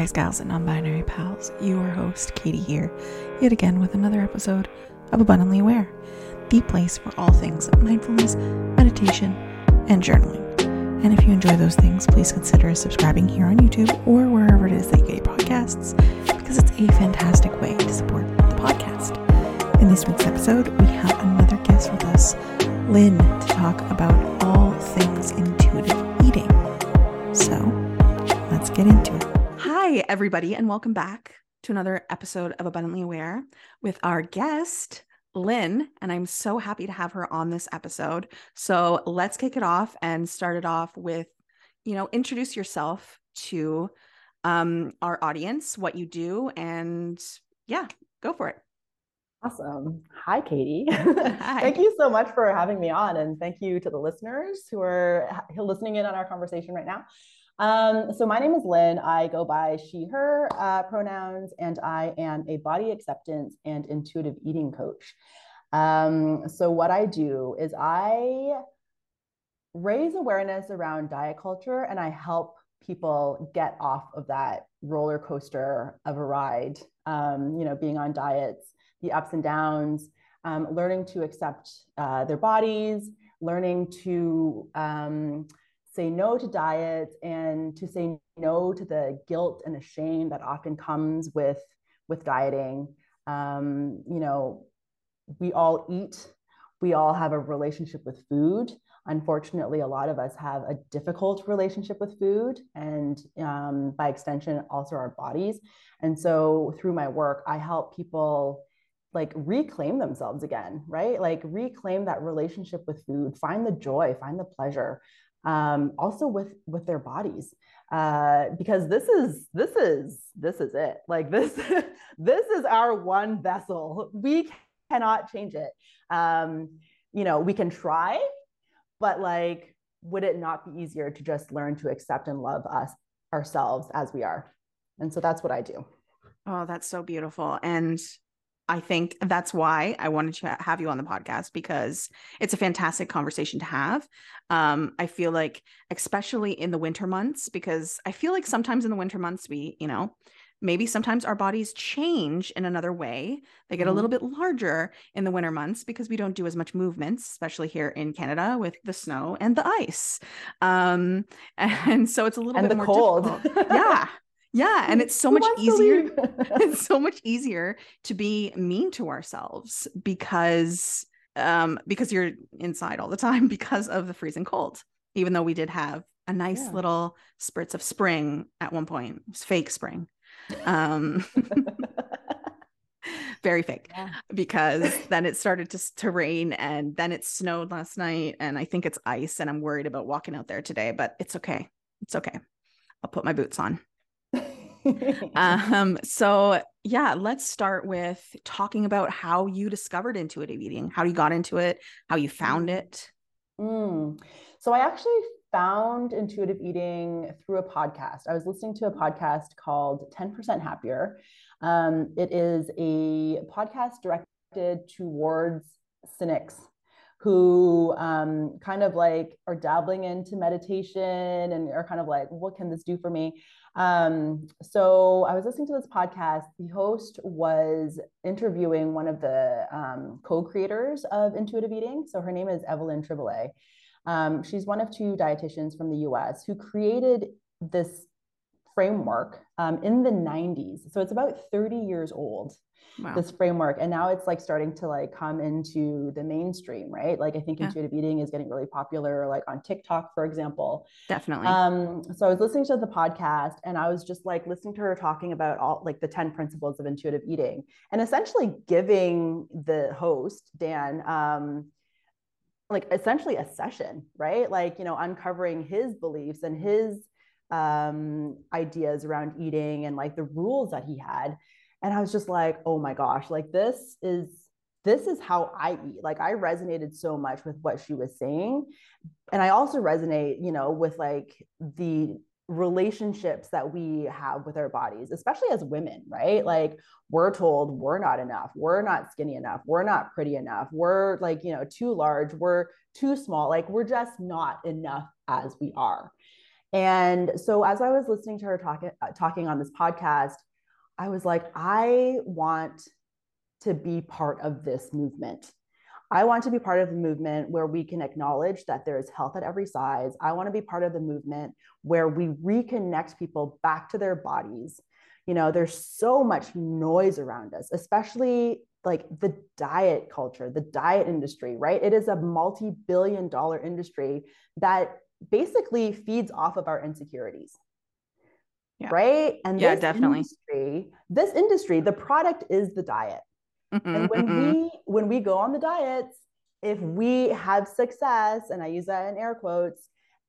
guys, gals, and non binary pals. Your host, Katie, here, yet again with another episode of Abundantly Aware, the place for all things mindfulness, meditation, and journaling. And if you enjoy those things, please consider subscribing here on YouTube or wherever it is that you get your podcasts, because it's a fantastic way to support the podcast. In this week's episode, we have another guest with us, Linh, to talk about all Hi, everybody, and welcome back to another episode of Abundantly Aware with our guest, Linh. And I'm so happy to have her on this episode. So let's kick it off and start it off with, you know, introduce yourself to um, our audience, what you do, and yeah, go for it. Awesome. Hi, Katie. Hi. thank you so much for having me on. And thank you to the listeners who are listening in on our conversation right now. Um, so, my name is Linh. I go by she, her uh, pronouns, and I am a body acceptance and intuitive eating coach. Um, so, what I do is I raise awareness around diet culture and I help people get off of that roller coaster of a ride, um, you know, being on diets the ups and downs, um, learning to accept uh, their bodies, learning to um, say no to diets and to say no to the guilt and the shame that often comes with with dieting. Um, you know, we all eat. We all have a relationship with food. Unfortunately, a lot of us have a difficult relationship with food and, um, by extension, also our bodies. And so, through my work, I help people like reclaim themselves again right like reclaim that relationship with food find the joy find the pleasure um, also with with their bodies uh, because this is this is this is it. Like this this is our one vessel. We cannot change it. Um, you know we can try but like would it not be easier to just learn to accept and love us ourselves as we are? And so that's what i do. Oh that's so beautiful. And I think that's why I wanted to have you on the podcast because it's a fantastic conversation to have. Um, I feel like, especially in the winter months, because I feel like sometimes in the winter months, we, you know, maybe sometimes our bodies change in another way. They get mm-hmm. a little bit larger in the winter months because we don't do as much movements, especially here in Canada with the snow and the ice. Um, and so it's a little and bit the more cold. yeah. Yeah, and it's so Who much easier. it's so much easier to be mean to ourselves because um because you're inside all the time because of the freezing cold. Even though we did have a nice yeah. little spritz of spring at one point. It was fake spring. Um very fake yeah. because then it started to, to rain and then it snowed last night and I think it's ice and I'm worried about walking out there today, but it's okay. It's okay. I'll put my boots on. um, so yeah, let's start with talking about how you discovered intuitive eating, how you got into it, how you found mm. it. Mm. So I actually found intuitive eating through a podcast. I was listening to a podcast called 10% Happier. Um, it is a podcast directed towards cynics who um, kind of like are dabbling into meditation and are kind of like, what can this do for me? Um, so I was listening to this podcast. The host was interviewing one of the um, co-creators of intuitive eating. So her name is Evelyn Tribole. Um, she's one of two dietitians from the US who created this framework um, in the 90s. So it's about 30 years old wow. this framework and now it's like starting to like come into the mainstream right like i think yeah. intuitive eating is getting really popular like on tiktok for example definitely um so i was listening to the podcast and i was just like listening to her talking about all like the 10 principles of intuitive eating and essentially giving the host dan um like essentially a session right like you know uncovering his beliefs and his um ideas around eating and like the rules that he had and i was just like oh my gosh like this is this is how i eat. Like i resonated so much with what she was saying. And i also resonate you know with like the relationships that we have with our bodies especially as women right? Like we're told we're not enough we're not skinny enough we're not pretty enough we're like you know too large we're too small. Like we're just not enough as we are. And so as I was listening to her talking uh, talking on this podcast, I was like, I want to be part of this movement. I want to be part of the movement where we can acknowledge that there is health at every size. I want to be part of the movement where we reconnect people back to their bodies. You know, there's so much noise around us, especially like the diet culture, the diet industry, right? It is a multi billion dollar industry that basically feeds off of our insecurities. Yeah. Right. And yeah, definitely. Industry, this industry, the product is the diet. and when we when we go on the diets, if we have success, and I use that in air quotes,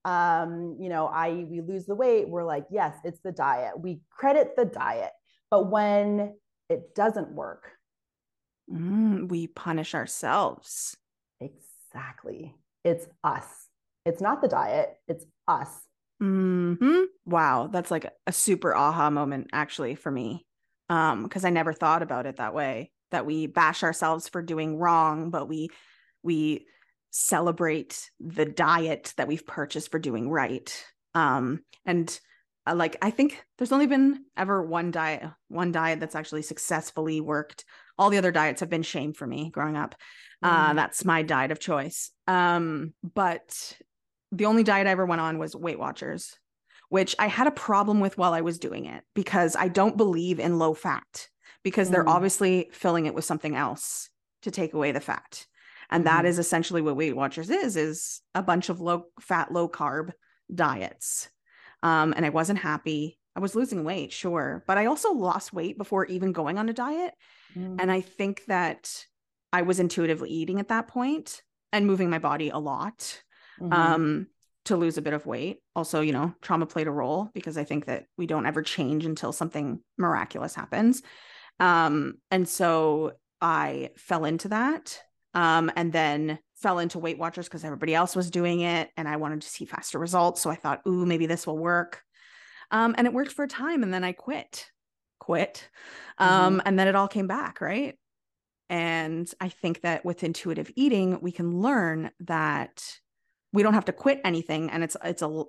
um, you know, I we lose the weight, we're like, yes, it's the diet. We credit the diet. But when it doesn't work, mm, we punish ourselves. Exactly. It's us. It's not the diet, it's us. Mm-hmm. Wow. That's like a super aha moment, actually, for me. Um, because I never thought about it that way. That we bash ourselves for doing wrong, but we we celebrate the diet that we've purchased for doing right. Um, and uh, like I think there's only been ever one diet, one diet that's actually successfully worked. All the other diets have been shame for me growing up. Uh, mm. that's my diet of choice. Um, but the only diet I ever went on was Weight Watchers, which I had a problem with while I was doing it because I don't believe in low fat because mm. they're obviously filling it with something else to take away the fat. And mm. that is essentially what Weight Watchers is is a bunch of low fat, low carb diets. Um, and I wasn't happy. I was losing weight, sure, but I also lost weight before even going on a diet. Mm. And I think that I was intuitively eating at that point and moving my body a lot mm-hmm. um, to lose a bit of weight. Also, you know, trauma played a role because I think that we don't ever change until something miraculous happens. Um, and so I fell into that um, and then fell into Weight Watchers because everybody else was doing it and I wanted to see faster results. So I thought, ooh, maybe this will work. Um, and it worked for a time and then I quit, quit. Um, mm-hmm. And then it all came back, right? And I think that with intuitive eating, we can learn that we don't have to quit anything and it's it's a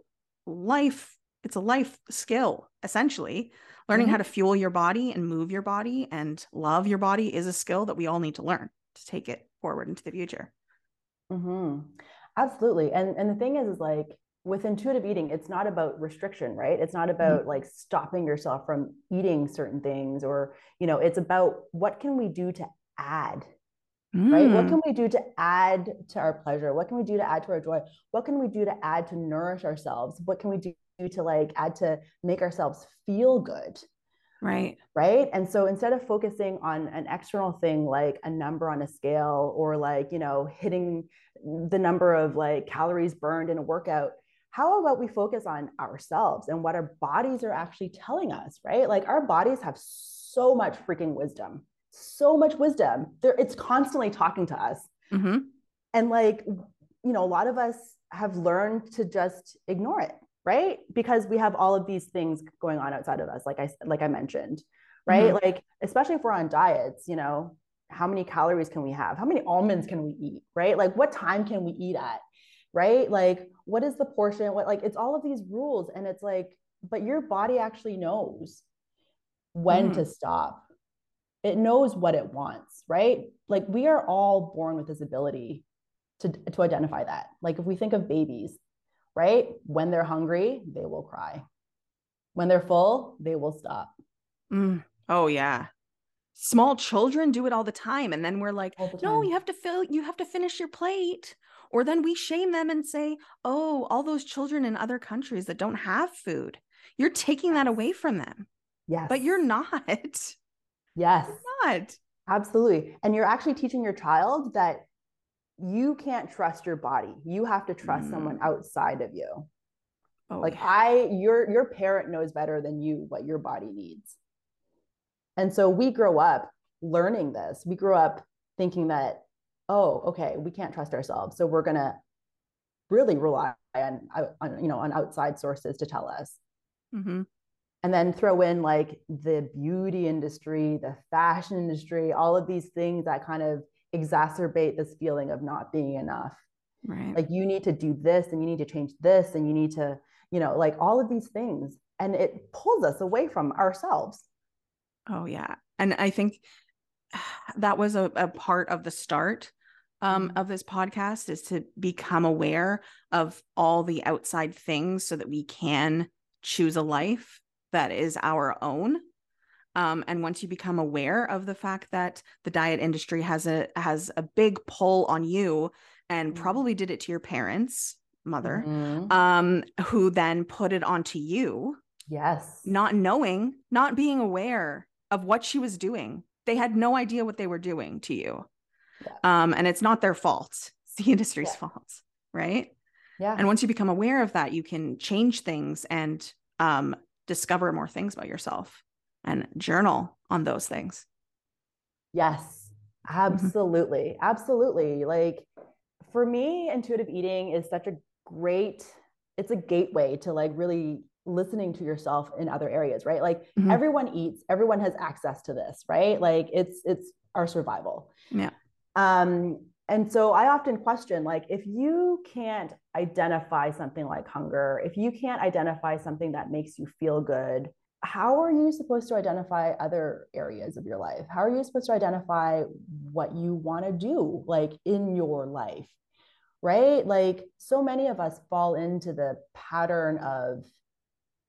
life it's a life skill essentially learning mm-hmm. how to fuel your body and move your body and love your body is a skill that we all need to learn to take it forward into the future mm-hmm. absolutely and and the thing is is like with intuitive eating it's not about restriction right it's not about mm-hmm. like stopping yourself from eating certain things or you know it's about what can we do to add mm. right? What can mm. we do to add to our pleasure? What can we do to add to our joy? What can we do to add to nourish ourselves? What can we do to like add to make ourselves feel good? Right. Right. And so instead of focusing on an external thing like a number on a scale or like, you know, hitting the number of like calories burned in a workout, how about we focus on ourselves and what our bodies are actually telling us, right? Like our bodies have so much freaking wisdom so much wisdom. There, it's constantly talking to us. Mm-hmm. And like, you know, a lot of us have learned to just ignore it, right? Because we have all of these things going on outside of us, like I like I mentioned, right? Mm-hmm. Like, especially if we're on diets, you know, how many calories can we have? How many almonds can we eat? Right? Like, what time can we eat at? Right? Like, what is the portion? What like it's all of these rules, and it's like, but your body actually knows when mm. to stop it knows what it wants, right? Like we are all born with this ability to, to identify that. Like if we think of babies, right? When they're hungry, they will cry. When they're full, they will stop. Mm. Oh yeah. Small children do it all the time. And then we're like, no, you have to fill, you have to finish your plate. Or then we shame them and say, oh, all those children in other countries that don't have food, you're taking that away from them. Yes. But you're not. Yes. not. Absolutely. And you're actually teaching your child that you can't trust your body. You have to trust mm. someone outside of you. Oh, like. I your your parent knows better than you what your body needs. And so we grow up learning this. We grow up thinking that oh, okay, we can't trust ourselves. So we're going to really rely on, on you know on outside sources to tell us. Mm-hmm and then throw in like the beauty industry, the fashion industry, all of these things that kind of exacerbate this feeling of not being enough. Right. Like you need to do this and you need to change this and you need to, you know, like all of these things. And it pulls us away from ourselves. Oh, yeah. And I think that was a, a part of the start um, mm-hmm. of this podcast is to become aware of all the outside things so that we can choose a life that is our own um, and once you become aware of the fact that the diet industry has a has a big pull on you and mm-hmm. probably did it to your parents mother mm-hmm. um, who then put it onto you yes not knowing not being aware of what she was doing they had no idea what they were doing to you yeah. um, and it's not their fault it's the industry's yeah. fault right yeah and once you become aware of that you can change things and um, discover more things about yourself and journal on those things. Yes, mm-hmm. absolutely. Mm-hmm. Absolutely. Like for me, intuitive eating is such a great, it's a gateway to like really listening to yourself in other areas, right? Like mm-hmm. everyone eats, everyone has access to this, right? Like it's it's our survival. Yeah. Um and so I often question like if you can't identify something like hunger, if you can't identify something that makes you feel good, how are you supposed to identify other areas of your life? How are you supposed to identify what you want to do like in your life? Right? Like so many of us fall into the pattern of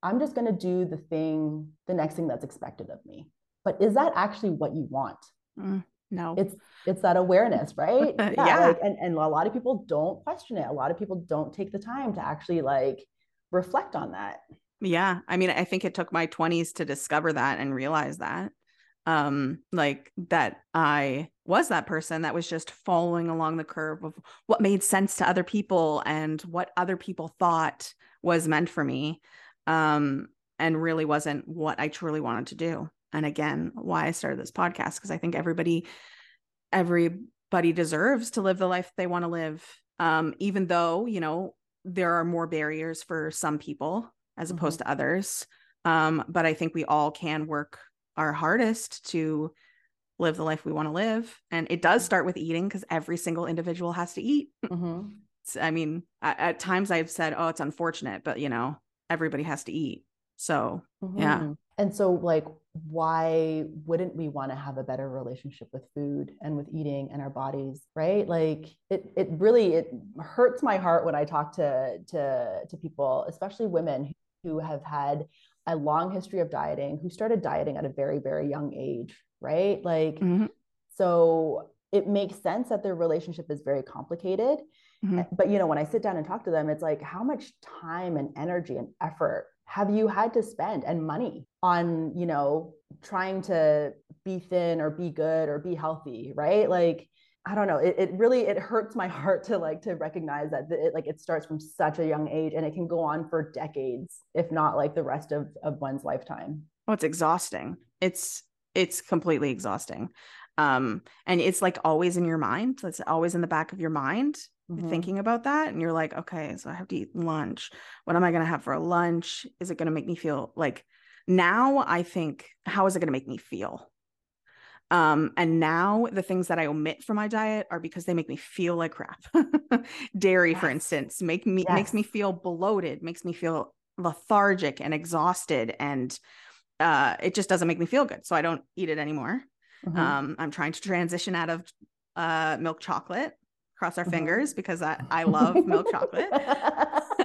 I'm just going to do the thing, the next thing that's expected of me. But is that actually what you want? Mm, no. It's it's that awareness, right? yeah. yeah. Like, and, and a lot of people don't question it. A lot of people don't take the time to actually like reflect on that. Yeah. I mean, I think it took my 20s to discover that and realize that. Um, like that I was that person that was just following along the curve of what made sense to other people and what other people thought was meant for me. Um, and really wasn't what I truly wanted to do. And again, why I started this podcast, because I think everybody, everybody deserves to live the life they want to live. Um, even though, you know, there are more barriers for some people as mm-hmm. opposed to others. Um, but I think we all can work our hardest to live the life we want to live. And it does start with eating because every single individual has to eat. Mm-hmm. I mean, at, at, times I've said, oh, it's unfortunate, but you know, everybody has to eat. So, mm-hmm. yeah. And so, like, why wouldn't we want to have a better relationship with food and with eating and our bodies, right? Like, it it really it hurts my heart when I talk to to to people, especially women who have had a long history of dieting, who started dieting at a very, very young age, right? Like, mm-hmm. so it makes sense that their relationship is very complicated. Mm-hmm. But, you know, when I sit down and talk to them, it's like, how much time and energy and effort have you had to spend and money on, you know, trying to be thin or be good or be healthy, right? Like, I don't know. It, it really it hurts my heart to like to recognize that it like it starts from such a young age and it can go on for decades, if not like the rest of of one's lifetime. Oh, it's exhausting. It's it's completely exhausting. Um, and it's like always in your mind. It's always in the back of your mind, mm-hmm. thinking about that. And you're like, okay, so I have to eat lunch. What am I gonna have for lunch? Is it gonna make me feel like now I think, how is it gonna make me feel? Um, and now the things that I omit from my diet are because they make me feel like crap. Dairy, yes. for instance, make me yes. makes me feel bloated, makes me feel lethargic and exhausted, and uh, it just doesn't make me feel good. So I don't eat it anymore. Mm-hmm. Um, I'm trying to transition out of uh, milk chocolate. Cross our mm-hmm. fingers because I, I love milk chocolate.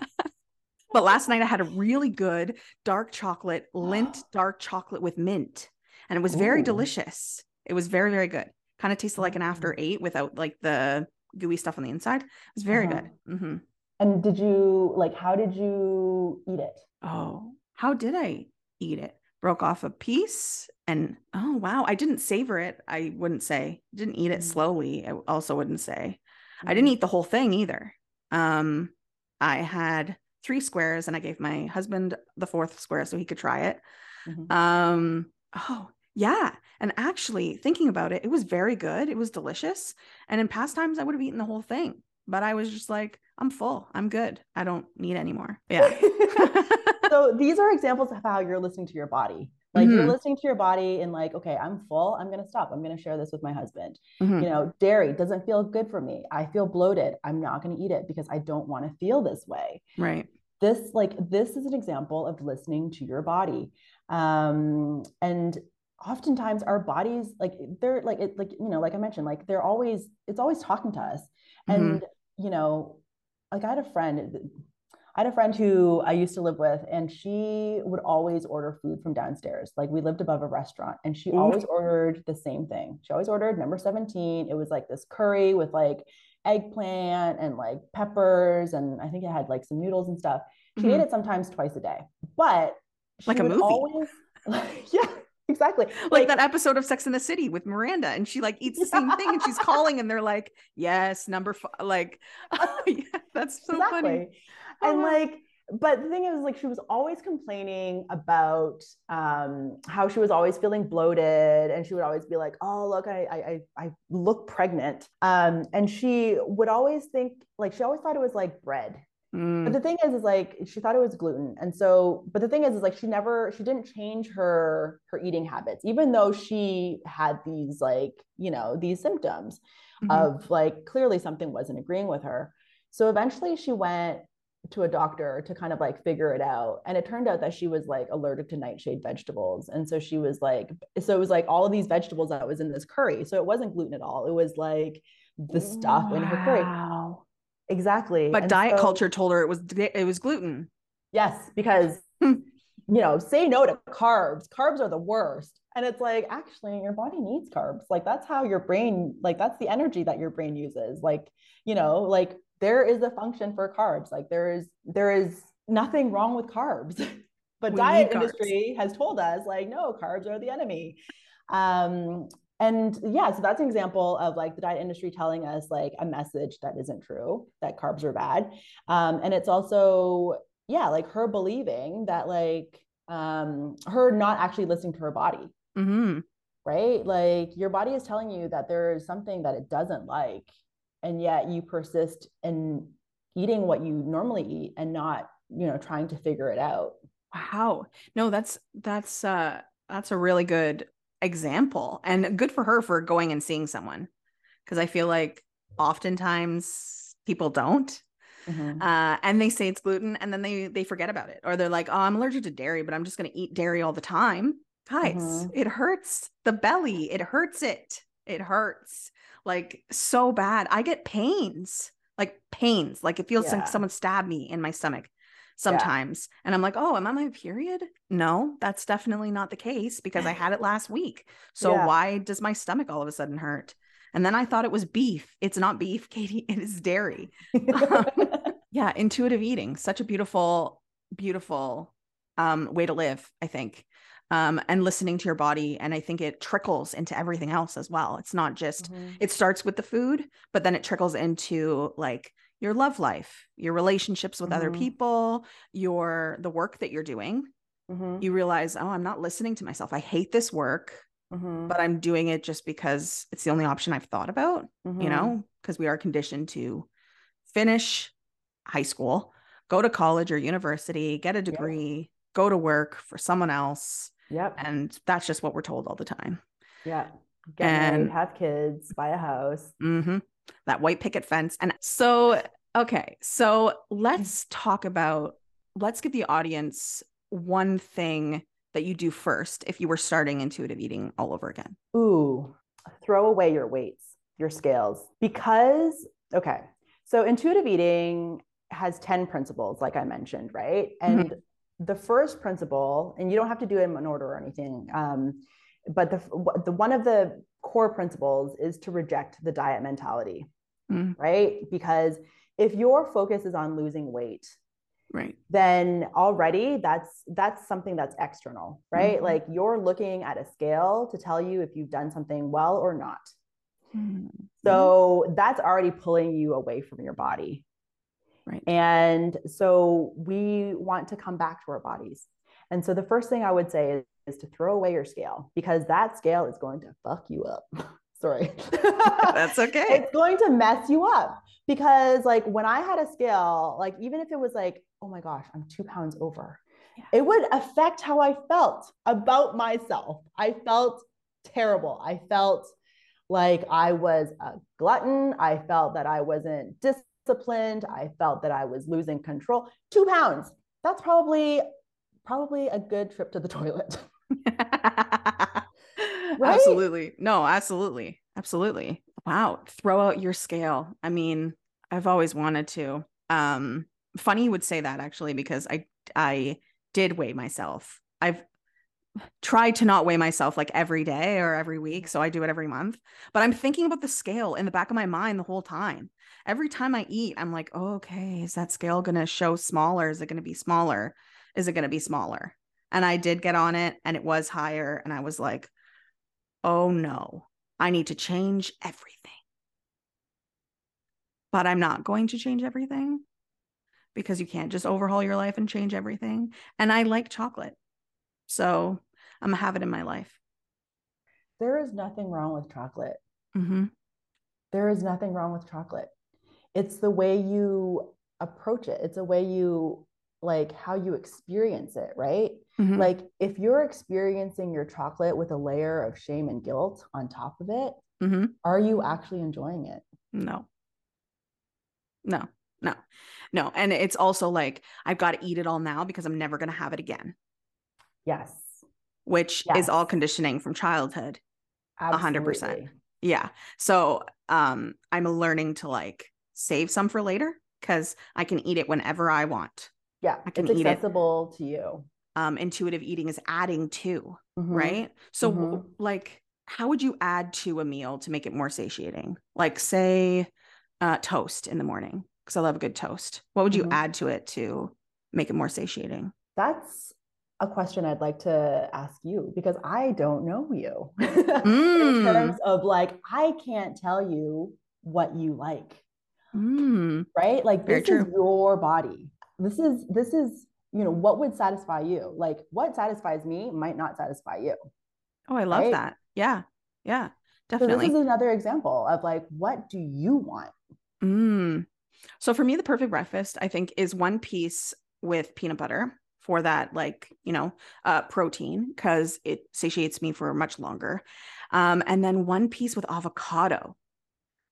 but last night I had a really good dark chocolate, Lindt dark chocolate with mint, and it was very Ooh. delicious. It was very, very good. Kind of tasted like an after mm. eight without like the gooey stuff on the inside. It was very uh-huh. good. Mm-hmm. And did you like, how did you eat it? Oh, how did I eat it? Broke off a piece and oh, wow. I didn't savor it. I wouldn't say. Didn't eat it mm-hmm. slowly. I also wouldn't say. Mm-hmm. I didn't mm-hmm. eat the whole thing either. Um, I had three squares and I gave my husband the fourth square so he could try it. Mm-hmm. Um, oh, yeah. And actually, thinking about it, it was very good. It was delicious. And in past times, I would have eaten the whole thing. But I was just like, I'm full. I'm good. I don't need anymore. Yeah. so these are examples of how you're listening to your body. Like mm-hmm. you're listening to your body and like, okay, I'm full. I'm going to stop. I'm going to share this with my husband. Mm-hmm. You know, dairy doesn't feel good for me. I feel bloated. I'm not going to eat it because I don't want to feel this way. Right. this like this is an example of listening to your body um and oftentimes our bodies like they're like it like you know like i mentioned like they're always it's always talking to us mm-hmm. and you know like i had a friend I had a friend who I used to live with, and she would always order food from downstairs. Like we lived above a restaurant, and she mm-hmm. always ordered the same thing. She always ordered number 17. It was like this curry with like eggplant and like peppers, and I think it had like some noodles and stuff. She mm-hmm. ate it sometimes twice a day, but like a movie. Always, like, yeah, exactly. Like, like, that episode of Sex in the City with Miranda, and she like eats the same thing, and she's calling, and they're like, "Yes, number five. Like, yeah, that's so exactly. funny. And like, but the thing is, like, she was always complaining about um, how she was always feeling bloated, and she would always be like, "Oh, look, I I I look pregnant," um, and she would always think like she always thought it was like bread Mm. But the thing is, is like she thought it was gluten, and so. But the thing is, is like she never, she didn't change her her eating habits, even though she had these like you know these symptoms mm-hmm. of like clearly something wasn't agreeing with her. So eventually, she went to a doctor to kind of like figure it out, and it turned out that she was like allergic to nightshade vegetables, and so she was like, so it was like all of these vegetables that was in this curry. So it wasn't gluten at all. It was like the stuff wow. in her curry Exactly. But and diet so, culture told her it was it was gluten. Yes, because hmm. you know, say no to carbs. Carbs are the worst. And it's like actually your body needs carbs. Like that's how your brain like that's the energy that your brain uses. Like, you know, like there is a function for carbs. Like there is there is nothing wrong with carbs. but we diet industry has told us like no, carbs are the enemy. Um and yeah so that's an example of like the diet industry telling us like a message that isn't true that carbs are bad um, and it's also yeah like her believing that like um, her not actually listening to her body mm-hmm. right like your body is telling you that there is something that it doesn't like and yet you persist in eating what you normally eat and not you know trying to figure it out. Wow. No that's that's uh that's a really good example and good for her for going and seeing someone because i feel like oftentimes people don't mm-hmm. uh, and they say it's gluten and then they they forget about it or they're like oh i'm allergic to dairy but i'm just going to eat dairy all the time. Guys mm-hmm. it hurts the belly. It hurts it. It hurts like so bad i get pains like pains like it feels yeah. like someone stabbed me in my stomach sometimes. Yeah. And I'm like, oh, am I my period? No, that's definitely not the case because I had it last week. So yeah. why does my stomach all of a sudden hurt? And then I thought it was beef. It's not beef, Katie. It is dairy. yeah, intuitive eating, such a beautiful, beautiful um, way to live, I think. Um, and listening to your body. And I think it trickles into everything else as well. It's not just, mm-hmm. it starts with the food, but then it trickles into like your love life, your relationships with mm-hmm. other people, your the work that you're doing. Mm-hmm. You realize, oh, I'm not listening to myself. I hate this work, mm-hmm. but I'm doing it just because it's the only option I've thought about, you mm-hmm. know, because we are conditioned to finish high school, go to college or university, get a degree, yep. go to work for someone else. Yep. And that's just what we're told all the time. Yeah. Get and, married, have kids, buy a house. Mm-hmm that white picket fence. And so, okay, so let's talk about, let's give the audience one thing that you do first if you were starting intuitive eating all over again. Ooh, throw away your weights, your scales. Because, okay, so intuitive eating has 10 principles, like I mentioned, right? And mm-hmm. The first principle, and you don't have to do it in order or anything. Um, but the, the one of the core principles is to reject the diet mentality, mm. right? Because if your focus is on losing weight, right then already that's that's something that's external right mm-hmm. like you're looking at a scale to tell you if you've done something well or not mm-hmm. so that's already pulling you away from your body right and so we want to come back to our bodies and so the first thing i would say is is to throw away your scale because that scale is going to fuck you up. Sorry. That's okay. it's going to mess you up because, like, when I had a scale, like, even if it was like, oh my gosh, I'm two pounds over, yeah. it would affect how I felt about myself. I felt terrible. I felt like I was a glutton. I felt that I wasn't dis- disciplined. I felt that I was losing control. Two pounds. That's probably probably a good trip to the toilet. right? Absolutely. No, absolutely. Absolutely. Wow. Throw out your scale. I mean, I've always wanted to. Um, funny you would say that actually, because I I did weigh myself. I've tried to not weigh myself like every day or every week. So I do it every month. But I'm thinking about the scale in the back of my mind the whole time. Every time I eat, I'm like, oh, okay, is that scale going to show smaller? Is it going to be smaller? Is it going to be smaller? And I did get on it and it was higher. And I was like, oh no, I need to change everything. But I'm not going to change everything because you can't just overhaul your life and change everything. And I like chocolate. So I'm gonna have it in my life. There is nothing wrong with chocolate. Mm-hmm. There is nothing wrong with chocolate. It's the way you approach it. It's a way you like how you experience it, right? Mm-hmm. Like if you're experiencing your chocolate with a layer of shame and guilt on top of it, mm-hmm. are you actually enjoying it? No. No, no, no. And it's also like, I've got to eat it all now because I'm never going to have it again. Yes. Which yes. is all conditioning from childhood. Hundred percent. Yeah. So um I'm learning to like save some for later because I can eat it whenever I want. Yeah. I can it's eat accessible it. to you. Um, intuitive eating is adding to, mm-hmm. right? So mm-hmm. like how would you add to a meal to make it more satiating? Like say uh toast in the morning because I love a good toast. What would you mm-hmm. add to it to make it more satiating? That's a question I'd like to ask you because I don't know you mm. in terms of like, I can't tell you what you like. Mm. Right? Like Very this true. is your body. This is this is, you know, what would satisfy you? Like what satisfies me might not satisfy you. Oh, I love right? that. Yeah. Yeah. Definitely. So this is another example of like what do you want? Mm. So for me, the perfect breakfast, I think, is one piece with peanut butter for that like you know uh, protein because it satiates me for much longer. Um, and then one piece with avocado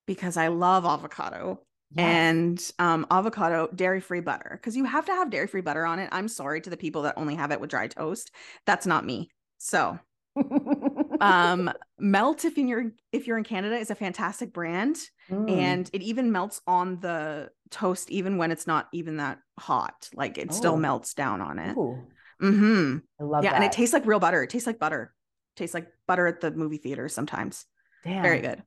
because i love avocado yes. and um, avocado dairy free butter because you have to have dairy free butter on it. I'm sorry to the people that only have it with dry toast. That's not me. So um melt if you're if you're in canada is a fantastic brand mm. and it even melts on the toast even when it's not even that hot. Like it oh. still melts down on it. Mm-hmm. I love yeah that. and it tastes like real butter. It tastes like butter. It tastes like butter at the movie theater sometimes. Damn. very good.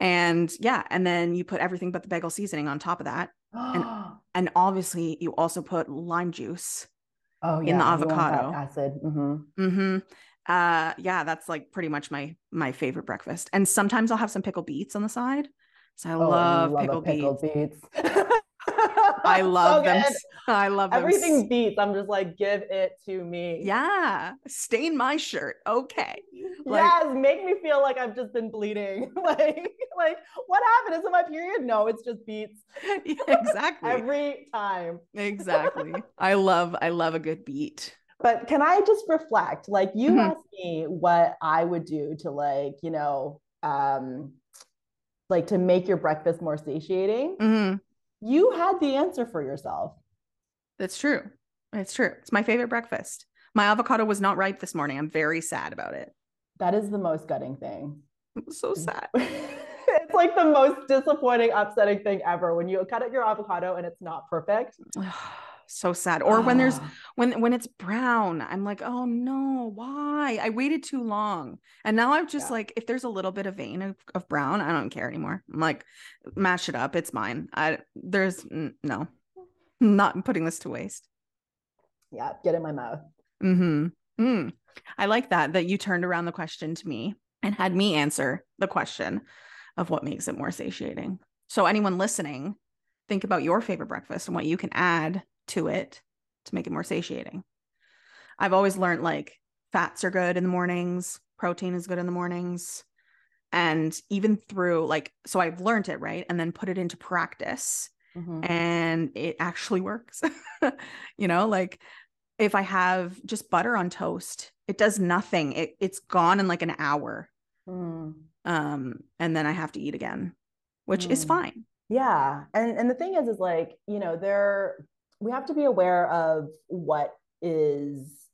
And yeah and then you put everything but the bagel seasoning on top of that. And and obviously you also put lime juice oh yeah in the avocado. acid. Mm-hmm. Mm-hmm uh yeah that's like pretty much my my favorite breakfast and sometimes i'll have some pickled beets on the side so i oh, love, love pickled, pickled beets, beets. I love so them. I love them. Everything beets. I'm just like, give it to me. Yeah. Stain my shirt. Okay. Like, yes. Make me feel like I've just been bleeding. like, like what happened? Is it my period? No, it's just beets. Yeah, exactly. Every time. exactly. I love, I love a good beet. But can I just reflect? Like you mm-hmm. asked me what I would do to like, you know, um, like to make your breakfast more satiating. Mm-hmm. You had the answer for yourself. That's true. It's true. It's my favorite breakfast. My avocado was not ripe this morning. I'm very sad about it. That is the most gutting thing. I'm so sad. it's like the most disappointing, upsetting thing ever when you cut at your avocado and it's not perfect. so sad. Or when there's ah. when when it's brown i'm like oh no why? I waited too long. And now i'm just yeah. like if there's a little bit of vein of, of brown i don't care anymore. I'm like mash it up it's mine. I there's no. Not putting this to waste. Yeah get in my mouth. Mm-hmm. Mm. i like that that you turned around the question to me and had me answer the question of what makes it more satiating. So anyone listening think about your favorite breakfast and what you can add to it to make it more satiating. I've always learned like fats are good in the mornings, protein is good in the mornings. And even through like, so I've learned it, right? And then put it into practice mm-hmm. and it actually works. you know, like if I have just butter on toast, it does nothing. It, it's gone in like an hour. Mm. Um, and then I have to eat again, which mm. is fine. Yeah. And and the thing is is like, you know, there we have to be aware of what is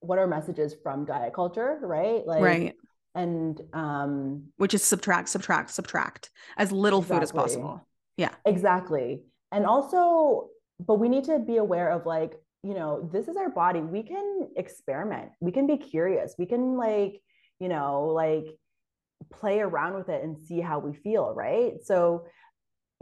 what are messages from diet culture, right? Like right. And um which is subtract, subtract, subtract as little exactly. food as possible. Yeah. Exactly. And also, but we need to be aware of like, you know, this is our body. We can experiment. We can be curious. We can like, you know, like play around with it and see how we feel, right? So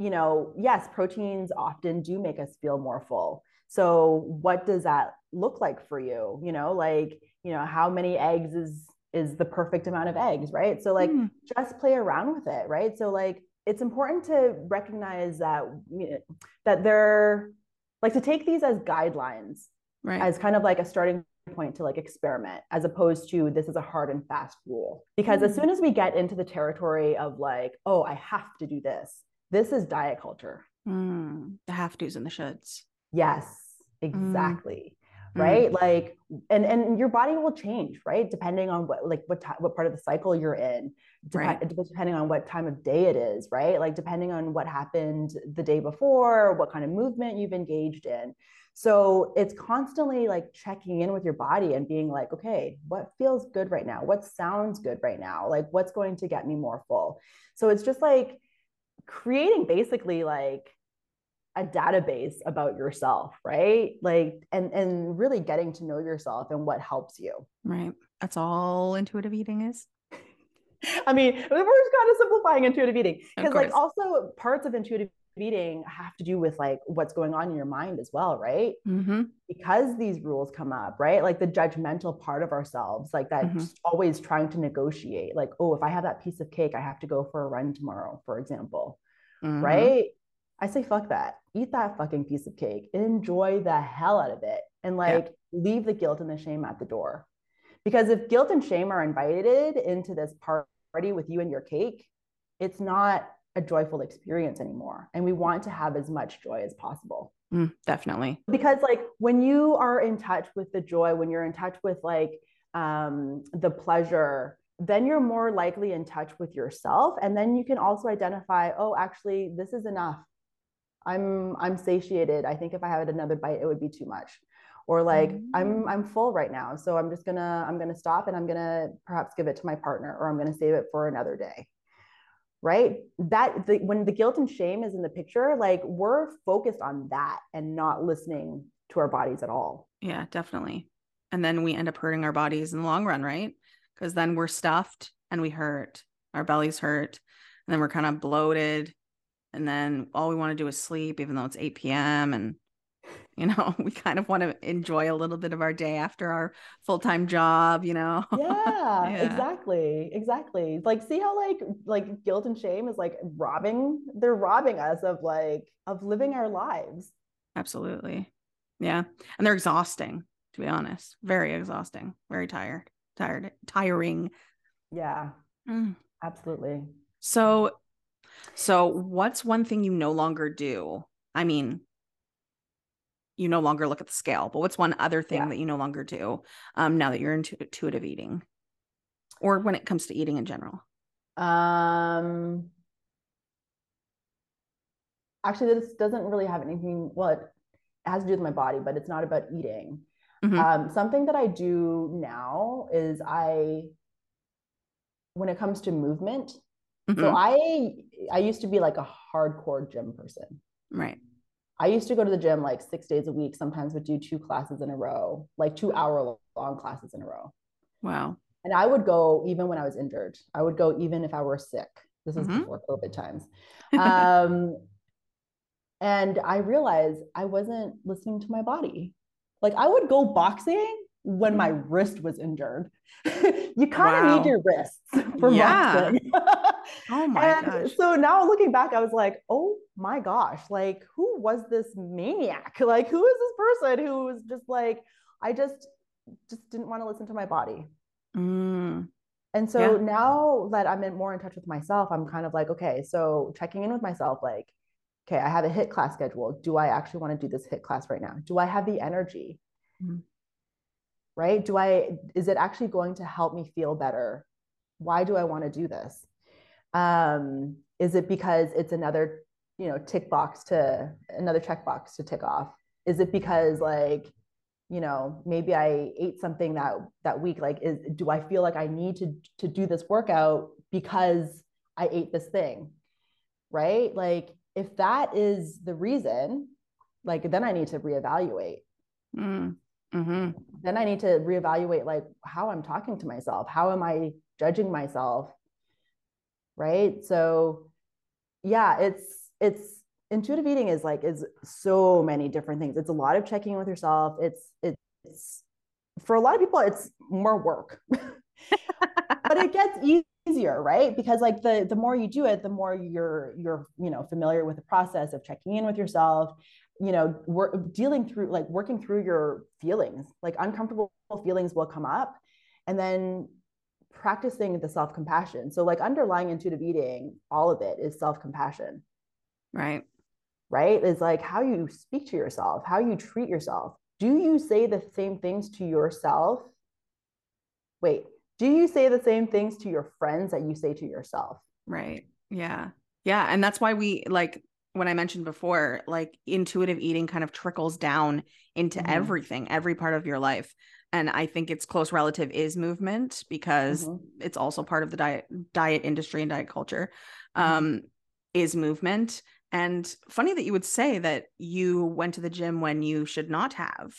you know, yes, proteins often do make us feel more full. So what does that look like for you? You know, like, you know, how many eggs is is the perfect amount of eggs, right? So like mm. just play around with it, right? So like it's important to recognize that you know, that they're like to take these as guidelines, right? As kind of like a starting point to like experiment as opposed to this is a hard and fast rule. Because mm. as soon as we get into the territory of like, oh, I have to do this, this is diet culture. Mm, the have tos and the shoulds. Yes, mm. exactly. Mm. Right. Mm. Like, and, and your body will change, right? Depending on what, like what, what part of the cycle you're in, right. depending on what time of day it is, right? Like depending on what happened the day before, what kind of movement you've engaged in. So it's constantly like checking in with your body and being like, okay, what feels good right now? What sounds good right now? Like, what's going to get me more full? So it's just like, creating basically like a database about yourself right? Like and and really getting to know yourself and what helps you. Right. That's all intuitive eating is? I mean we're just kind of simplifying intuitive eating. Because like also parts of intuitive eating have to do with like what's going on in your mind as well right mm-hmm. because these rules come up right like the judgmental part of ourselves like that mm-hmm. always trying to negotiate like oh if i have that piece of cake i have to go for a run tomorrow for example mm-hmm. right i say fuck that eat that fucking piece of cake enjoy the hell out of it and like yeah. leave the guilt and the shame at the door because if guilt and shame are invited into this party with you and your cake it's not a joyful experience anymore. And we want to have as much joy as possible. Mm, definitely. Because like when you are in touch with the joy, when you're in touch with like um, the pleasure, then you're more likely in touch with yourself. And then you can also identify, oh, actually, this is enough. I'm I'm satiated. I think if I had another bite, it would be too much. Or like mm-hmm. I'm I'm full right now. So I'm just gonna I'm gonna stop and I'm gonna perhaps give it to my partner or I'm gonna save it for another day right? That the, when the guilt and shame is in the picture like we're focused on that and not listening to our bodies at all. Yeah definitely. And then we end up hurting our bodies in the long run right? Because then we're stuffed and we hurt our bellies hurt and then we're kind of bloated and then all we want to do is sleep even though it's 8 p.m and you know we kind of want to enjoy a little bit of our day after our full-time job you know? Yeah, yeah, exactly exactly. Like see how like like guilt and shame is like robbing they're robbing us of like of living our lives. Absolutely. Yeah and they're exhausting to be honest. Very exhausting very tired tired tiring. Yeah. Mm. absolutely. So so what's one thing you no longer do? I mean you no longer look at the scale, but what's one other thing yeah. that you no longer do um, now that you're into intuitive eating or when it comes to eating in general? Um, actually, this doesn't really have anything, well, it has to do with my body, but it's not about eating. Mm-hmm. Um, something that I do now is I, when it comes to movement, mm-hmm. so I I used to be like a hardcore gym person. Right. I used to go to the gym like six days a week, sometimes would do two classes in a row, like two hour long classes in a row. Wow. And I would go even when I was injured. I would go even if I were sick. This is mm-hmm. before COVID times. Um, and I realized I wasn't listening to my body. Like I would go boxing when my mm. wrist was injured. you kind of wow. need your wrists for yeah. boxing. oh my and gosh. So now looking back, I was like, oh my gosh, like who was this maniac? Like who is this person who was just like, I just just didn't want to listen to my body. Mm. And so yeah. now that I'm in more in touch with myself, I'm kind of like, okay, so checking in with myself, like, okay, I have a HIIT class schedule. Do I actually want to do this HIIT class right now? Do I have the energy? Mm right? Do I, is it actually going to help me feel better? Why do I want to do this? Um, is it because it's another, you know tick box to another check box to tick off? Is it because like you know maybe i ate something that that week like is do i feel like i need to to do this workout because i ate this thing? Right? Like if that is the reason like then i need to reevaluate. Mm. mm-hmm. then i need to reevaluate like how i'm talking to myself. How am i judging myself right? So yeah it's it's intuitive eating is like is so many different things. It's a lot of checking in with yourself. It's it's for a lot of people it's more work. But it gets easier right? Because like the the more you do it the more you're you're you know familiar with the process of checking in with yourself you know we're dealing through like working through your feelings. Like uncomfortable feelings will come up and then practicing the self compassion so like underlying intuitive eating all of it is self compassion right. Right? Is like how you speak to yourself how you treat yourself. Do you say the same things to yourself? Wait do you say the same things to your friends that you say to yourself? Right. Yeah. Yeah. And that's why we like when i mentioned before like intuitive eating kind of trickles down into mm-hmm. everything every part of your life and i think its close relative is movement because mm-hmm. it's also part of the diet diet industry and diet culture mm-hmm. um is movement and funny that you would say that you went to the gym when you should not have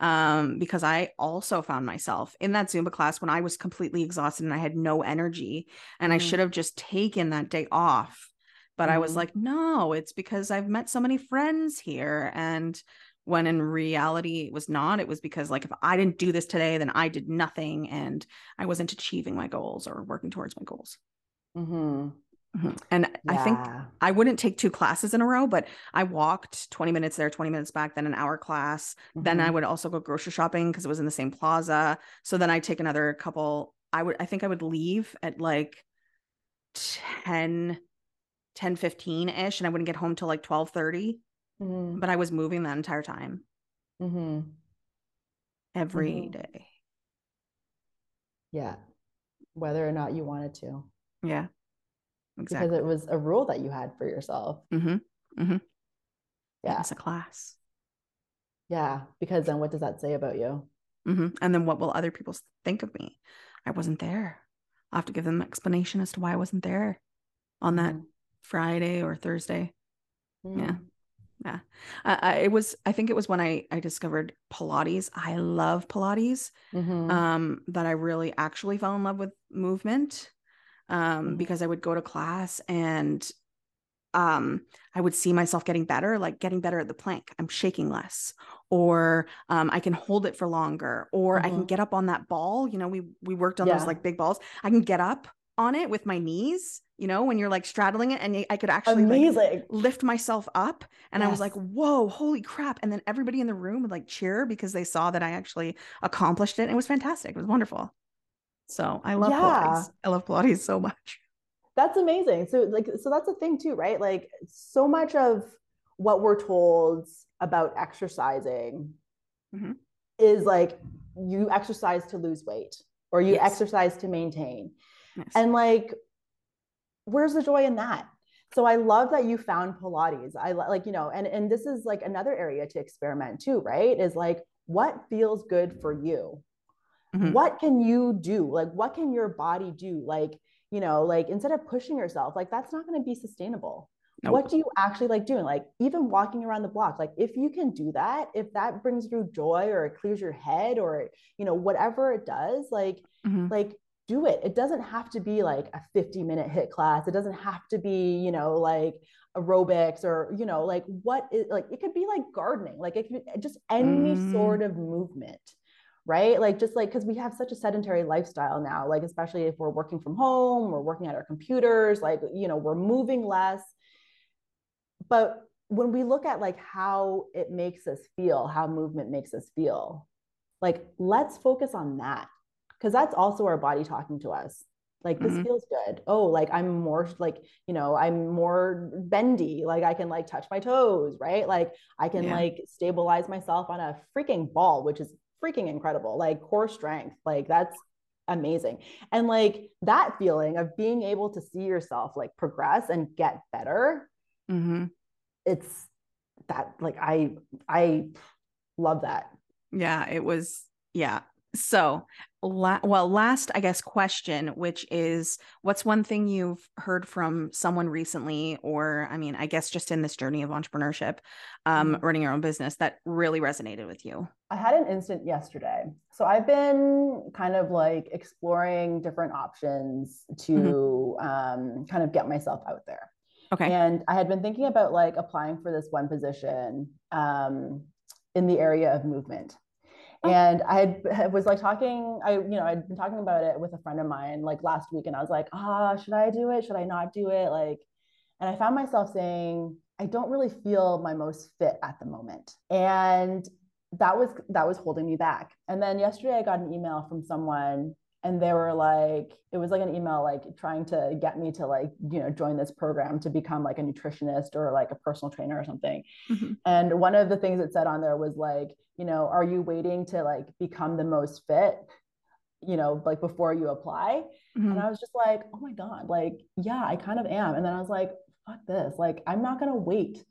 um, because I also found myself in that Zumba class when I was completely exhausted and I had no energy and mm. I should have just taken that day off. But mm. I was mm-hmm. like, no, it's because I've met so many friends here. And when in reality it was not, it was because like if I didn't do this today, then I did nothing and I wasn't achieving my goals or working towards my goals. Mm-hmm. Mm-hmm. And yeah. I think I wouldn't take two classes in a row, but I walked 20 minutes there, 20 minutes back, then an hour class. Mm-hmm. Then I mm-hmm. would also go grocery shopping because it was in the same plaza. So then I'd take another couple. I would, I think I would leave at like 10, 10, 15 ish, and I wouldn't get home till like 12 30. Mm-hmm. But I was moving that entire time. Mm-hmm. Every mm-hmm. day. Yeah. Whether or not you wanted to. Yeah exactly. because it was a rule that you had for yourself. Mm-hmm. Mm-hmm. Yeah, it's a class. Yeah, because then what does that say about you? Mm-hmm. And then what will other people think of me? I wasn't there. I'll have to give them an explanation as to why I wasn't there on that mm-hmm. Friday or Thursday. Yeah, yeah. Uh, it was. I think it was when I I discovered Pilates. I love Pilates. Mm-hmm. Um, that I really actually fell in love with movement um, mm-hmm. because I would go to class and um, I would see myself getting better, like getting better at the plank. I'm shaking less, or um, I can hold it for longer, or mm-hmm. I can mm-hmm. get up on that ball. You know, we we worked on yeah. those like big balls. I can get up on it with my knees. You know, when you're like straddling it, and I could actually like, lift myself up. And yes. I was like, "Whoa, holy crap!" And then everybody in the room would like cheer because they saw that I actually accomplished it. And it was fantastic. It was wonderful. So I love yeah. Pilates. I love Pilates so much. That's amazing. So like so that's a thing too, right? Like so much of what we're told about exercising mm-hmm. is like you exercise to lose weight or you yes. exercise to maintain. Yes. And like where's the joy in that? So I love that you found Pilates. I like, you know, and and this is like another area to experiment too, right? Is like what feels good for you mm-hmm. what can you do like what can your body do like you know like instead of pushing yourself like that's not going to be sustainable nope. what do you actually like doing like even walking around the block like if you can do that if that brings you joy or it clears your head or you know whatever it does like mm-hmm. like do it it doesn't have to be like a 50 minute HIIT class it doesn't have to be you know like aerobics or you know like what is like it could be like gardening like it could just any mm. sort of movement right? Like just like because we have such a sedentary lifestyle now, like especially if we're working from home, we're working at our computers, like you know, we're moving less. But when we look at like how it makes us feel, how movement makes us feel, like let's focus on that because that's also our body talking to us like this mm-hmm. feels good oh like i'm more like you know i'm more bendy like i can like touch my toes right like i can yeah. like stabilize myself on a freaking ball which is freaking incredible. Like core strength, like that's amazing. And like that feeling of being able to see yourself like progress and get better. Mm-hmm. it's that like I I love that. Yeah, it was yeah. So, la- well, last, I guess, question, which is what's one thing you've heard from someone recently, or I mean, I guess just in this journey of entrepreneurship, um, mm-hmm. running your own business that really resonated with you? I had an instant yesterday. So I've been kind of like exploring different options to mm-hmm. um, kind of get myself out there. Okay. And I had been thinking about like applying for this one position um, in the area of movement. Oh. And I had, was like talking, I, you know, I'd been talking about it with a friend of mine like last week, and I was like, ah, oh, should I do it? Should I not do it? Like, and I found myself saying, I don't really feel my most fit at the moment. And that was that was holding me back. And then yesterday I got an email from someone and they were like it was like an email like trying to get me to like you know join this program to become like a nutritionist or like a personal trainer or something mm-hmm. and one of the things it said on there was like you know are you waiting to like become the most fit you know like before you apply mm-hmm. and i was just like oh my god like yeah i kind of am and then i was like fuck this like i'm not going to wait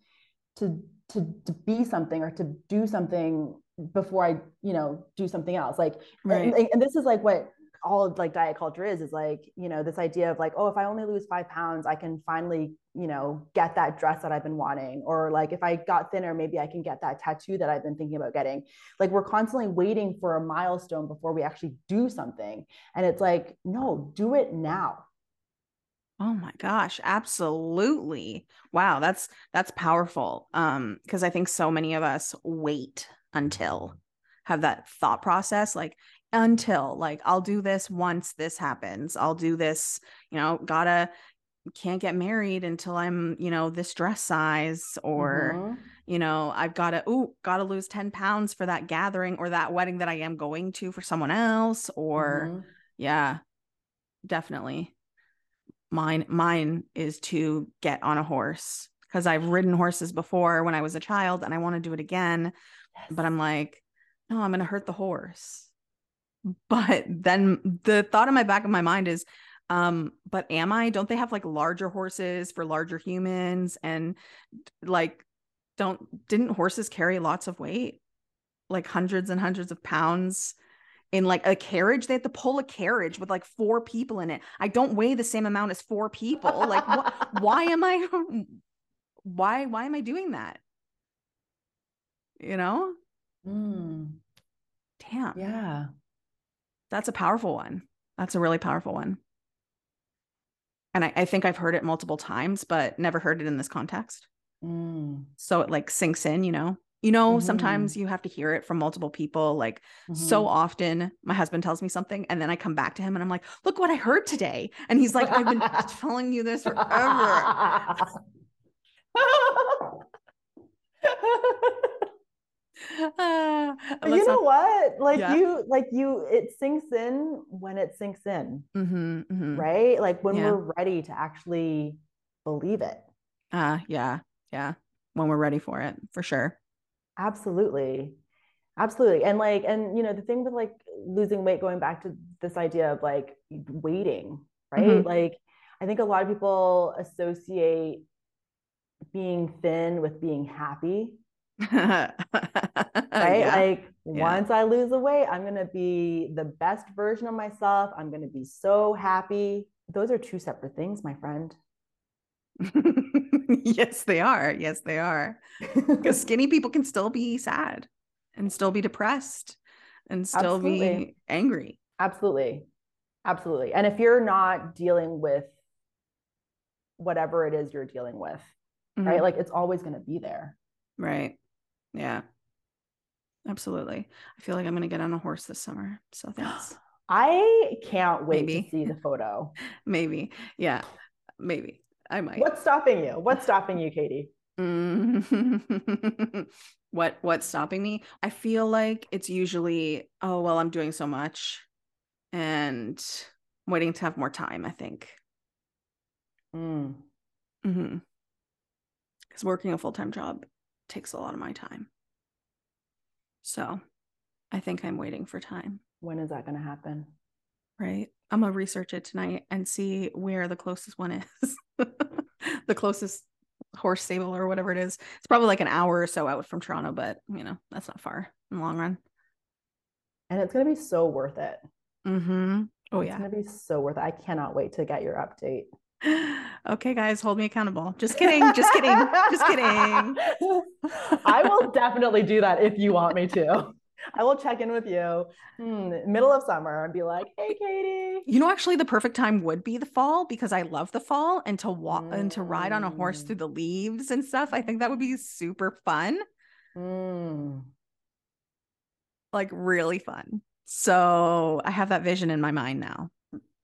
to to to be something or to do something before I, you know, do something else. Like, right. and, and, this is like what all of like diet culture is is like you know this idea of like oh if i only lose five pounds i can finally you know get that dress that i've been wanting or like if i got thinner maybe i can get that tattoo that i've been thinking about getting like we're constantly waiting for a milestone before we actually do something and it's like no do it now Oh my gosh, absolutely. Wow, that's that's powerful. Um because I think so many of us wait until have that thought process like until like I'll do this once this happens. I'll do this, you know, gotta can't get married until I'm, you know, this dress size or mm-hmm. you know, I've got to oh, got to lose 10 pounds for that gathering or that wedding that I am going to for someone else or mm-hmm. yeah. Definitely. Mine mine is to get on a horse because I've ridden horses before when I was a child and I want to do it again. Yes. But I'm like, no, I'm going to hurt the horse but then the thought in my back of my mind is um but am i? Don't they have like larger horses for larger humans? And like don't didn't horses carry lots of weight? Like hundreds and hundreds of pounds in like a carriage? They had to pull a carriage with like four people in it. I don't weigh the same amount as four people. Like wh- why am i why why am i doing that? You know? Mm. damn. Yeah that's a powerful one. That's a really powerful one. And I, I think I've heard it multiple times, but never heard it in this context. Mm. So it like sinks in, you know. You know, mm-hmm. sometimes you have to hear it from multiple people. Like mm-hmm. so often, my husband tells me something, and then I come back to him and I'm like, look what I heard today. And he's like, I've been telling you this forever. uh, you know what? Like yeah. you like you it sinks in when it sinks in. Mm-hmm, mm-hmm. right? Like when yeah. we're ready to actually believe it. Uh yeah yeah. When we're ready for it for sure. Absolutely. Absolutely. And like and you know the thing with like losing weight going back to this idea of like waiting right? Mm-hmm. like i think a lot of people associate being thin with being happy right? Yeah. Like yeah. once I lose the weight, I'm going to be the best version of myself. I'm going to be so happy. Those are two separate things, my friend. yes, they are. Yes, they are. Because skinny people can still be sad and still be depressed and still Absolutely. be angry. Absolutely. Absolutely. And if you're not dealing with whatever it is you're dealing with, mm-hmm. right? Like it's always going to be there. Right. Yeah. Absolutely. I feel like I'm going to get on a horse this summer. So thanks. I can't wait maybe. to see the photo. maybe. Yeah. Maybe. I might. What's stopping you? What's stopping you, Katie? what what's stopping me? I feel like it's usually, oh well, I'm doing so much and I'm waiting to have more time, I think. Mm. Mm-hmm. Because working a full-time job takes a lot of my time. So I think I'm waiting for time. When is that going to happen? Right. I'm going to research it tonight and see where the closest one is. the closest horse stable or whatever it is. It's probably like an hour or so out from Toronto, but you know, that's not far in the long run. And it's going to be so worth it. Mm-hmm. Oh, it's yeah. It's going to be so worth it. I cannot wait to get your update. Okay, guys, hold me accountable. Just kidding. Just kidding. just kidding. I will definitely do that if you want me to. I will check in with you hmm, middle of summer and be like, "Hey, Katie." You know, actually, the perfect time would be the fall because I love the fall and to walk mm. and to ride on a horse through mm. the leaves and stuff. I think that would be super fun. Mm. Like really fun. So I have that vision in my mind now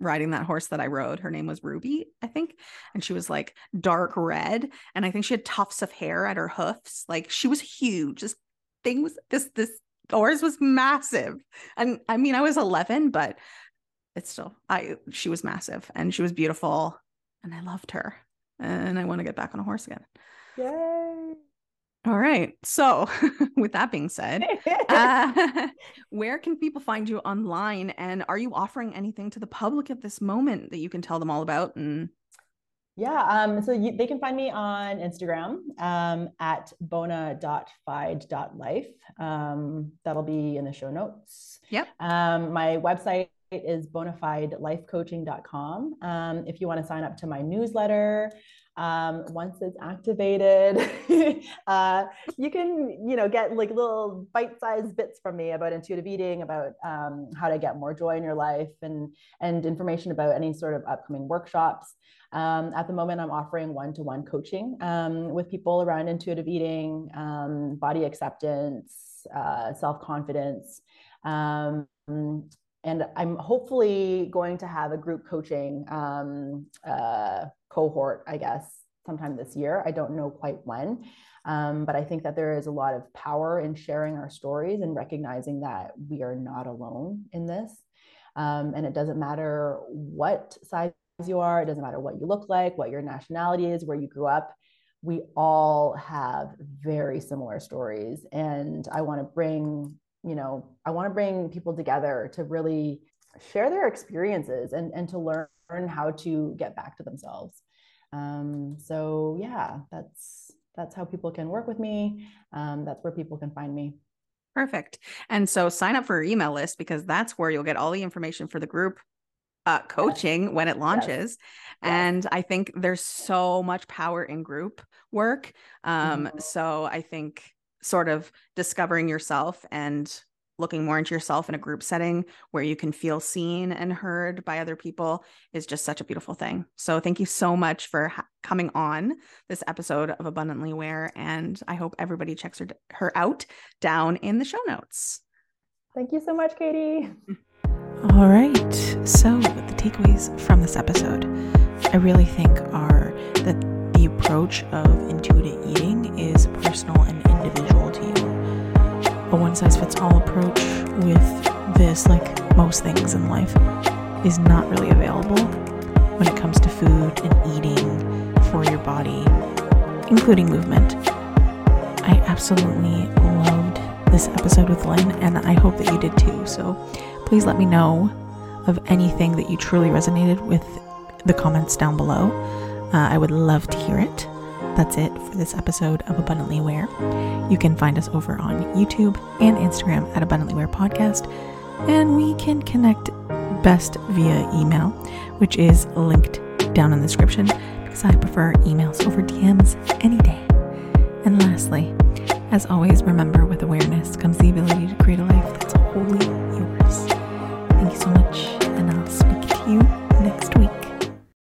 riding that horse that I rode. Her name was Ruby, I think. And she was like dark red. And I think she had tufts of hair at her hoofs. Like she was huge. This thing was this, this horse was massive. And I mean, I was 11, but it's still, I, she was massive and she was beautiful and I loved her. And I want to get back on a horse again. Yay. All right. So, with that being said, uh, where can people find you online? And are you offering anything to the public at this moment that you can tell them all about? And yeah, um, so you, they can find me on Instagram um, at bona.fide.life. Um, that'll be in the show notes. Yep. Um, my website is bonafidelifecoaching.com. Um, if you want to sign up to my newsletter, um, once it's activated uh, you can you know get like little bite-sized bits from me about intuitive eating about um, how to get more joy in your life and and information about any sort of upcoming workshops. Um, at the moment i'm offering one-to-one coaching um, with people around intuitive eating um, body acceptance uh, self-confidence. Um, and I'm hopefully going to have a group coaching um, uh, cohort, I guess, sometime this year. I don't know quite when, um, but I think that there is a lot of power in sharing our stories and recognizing that we are not alone in this. Um, and it doesn't matter what size you are, it doesn't matter what you look like, what your nationality is, where you grew up. We all have very similar stories. And I want to bring you know, I want to bring people together to really share their experiences and, and to learn how to get back to themselves. Um, so yeah, that's that's how people can work with me. Um, that's where people can find me. Perfect. And so sign up for our email list because that's where you'll get all the information for the group uh, coaching yes. when it launches. Yes. And yes. I think there's so much power in group work. Um, mm-hmm. So I think sort of discovering yourself and looking more into yourself in a group setting where you can feel seen and heard by other people is just such a beautiful thing. So thank you so much for ha- coming on this episode of Abundantly Aware and I hope everybody checks her her out down in the show notes. Thank you so much, Katie. All right. So the takeaways from this episode I really think are that the approach of intuitive eating is personal and individual to you. A one size fits all approach with this, like most things in life, is not really available when it comes to food and eating for your body, including movement. I absolutely loved this episode with Linh, and I hope that you did too. So please let me know of anything that you truly resonated with the comments down below. Uh, I would love to hear it. That's it for this episode of Abundantly Aware. You can find us over on YouTube and Instagram at Abundantly Aware Podcast, and we can connect best via email, which is linked down in the description because I prefer emails over DMs any day. And lastly, as always, remember with awareness comes the ability to create a life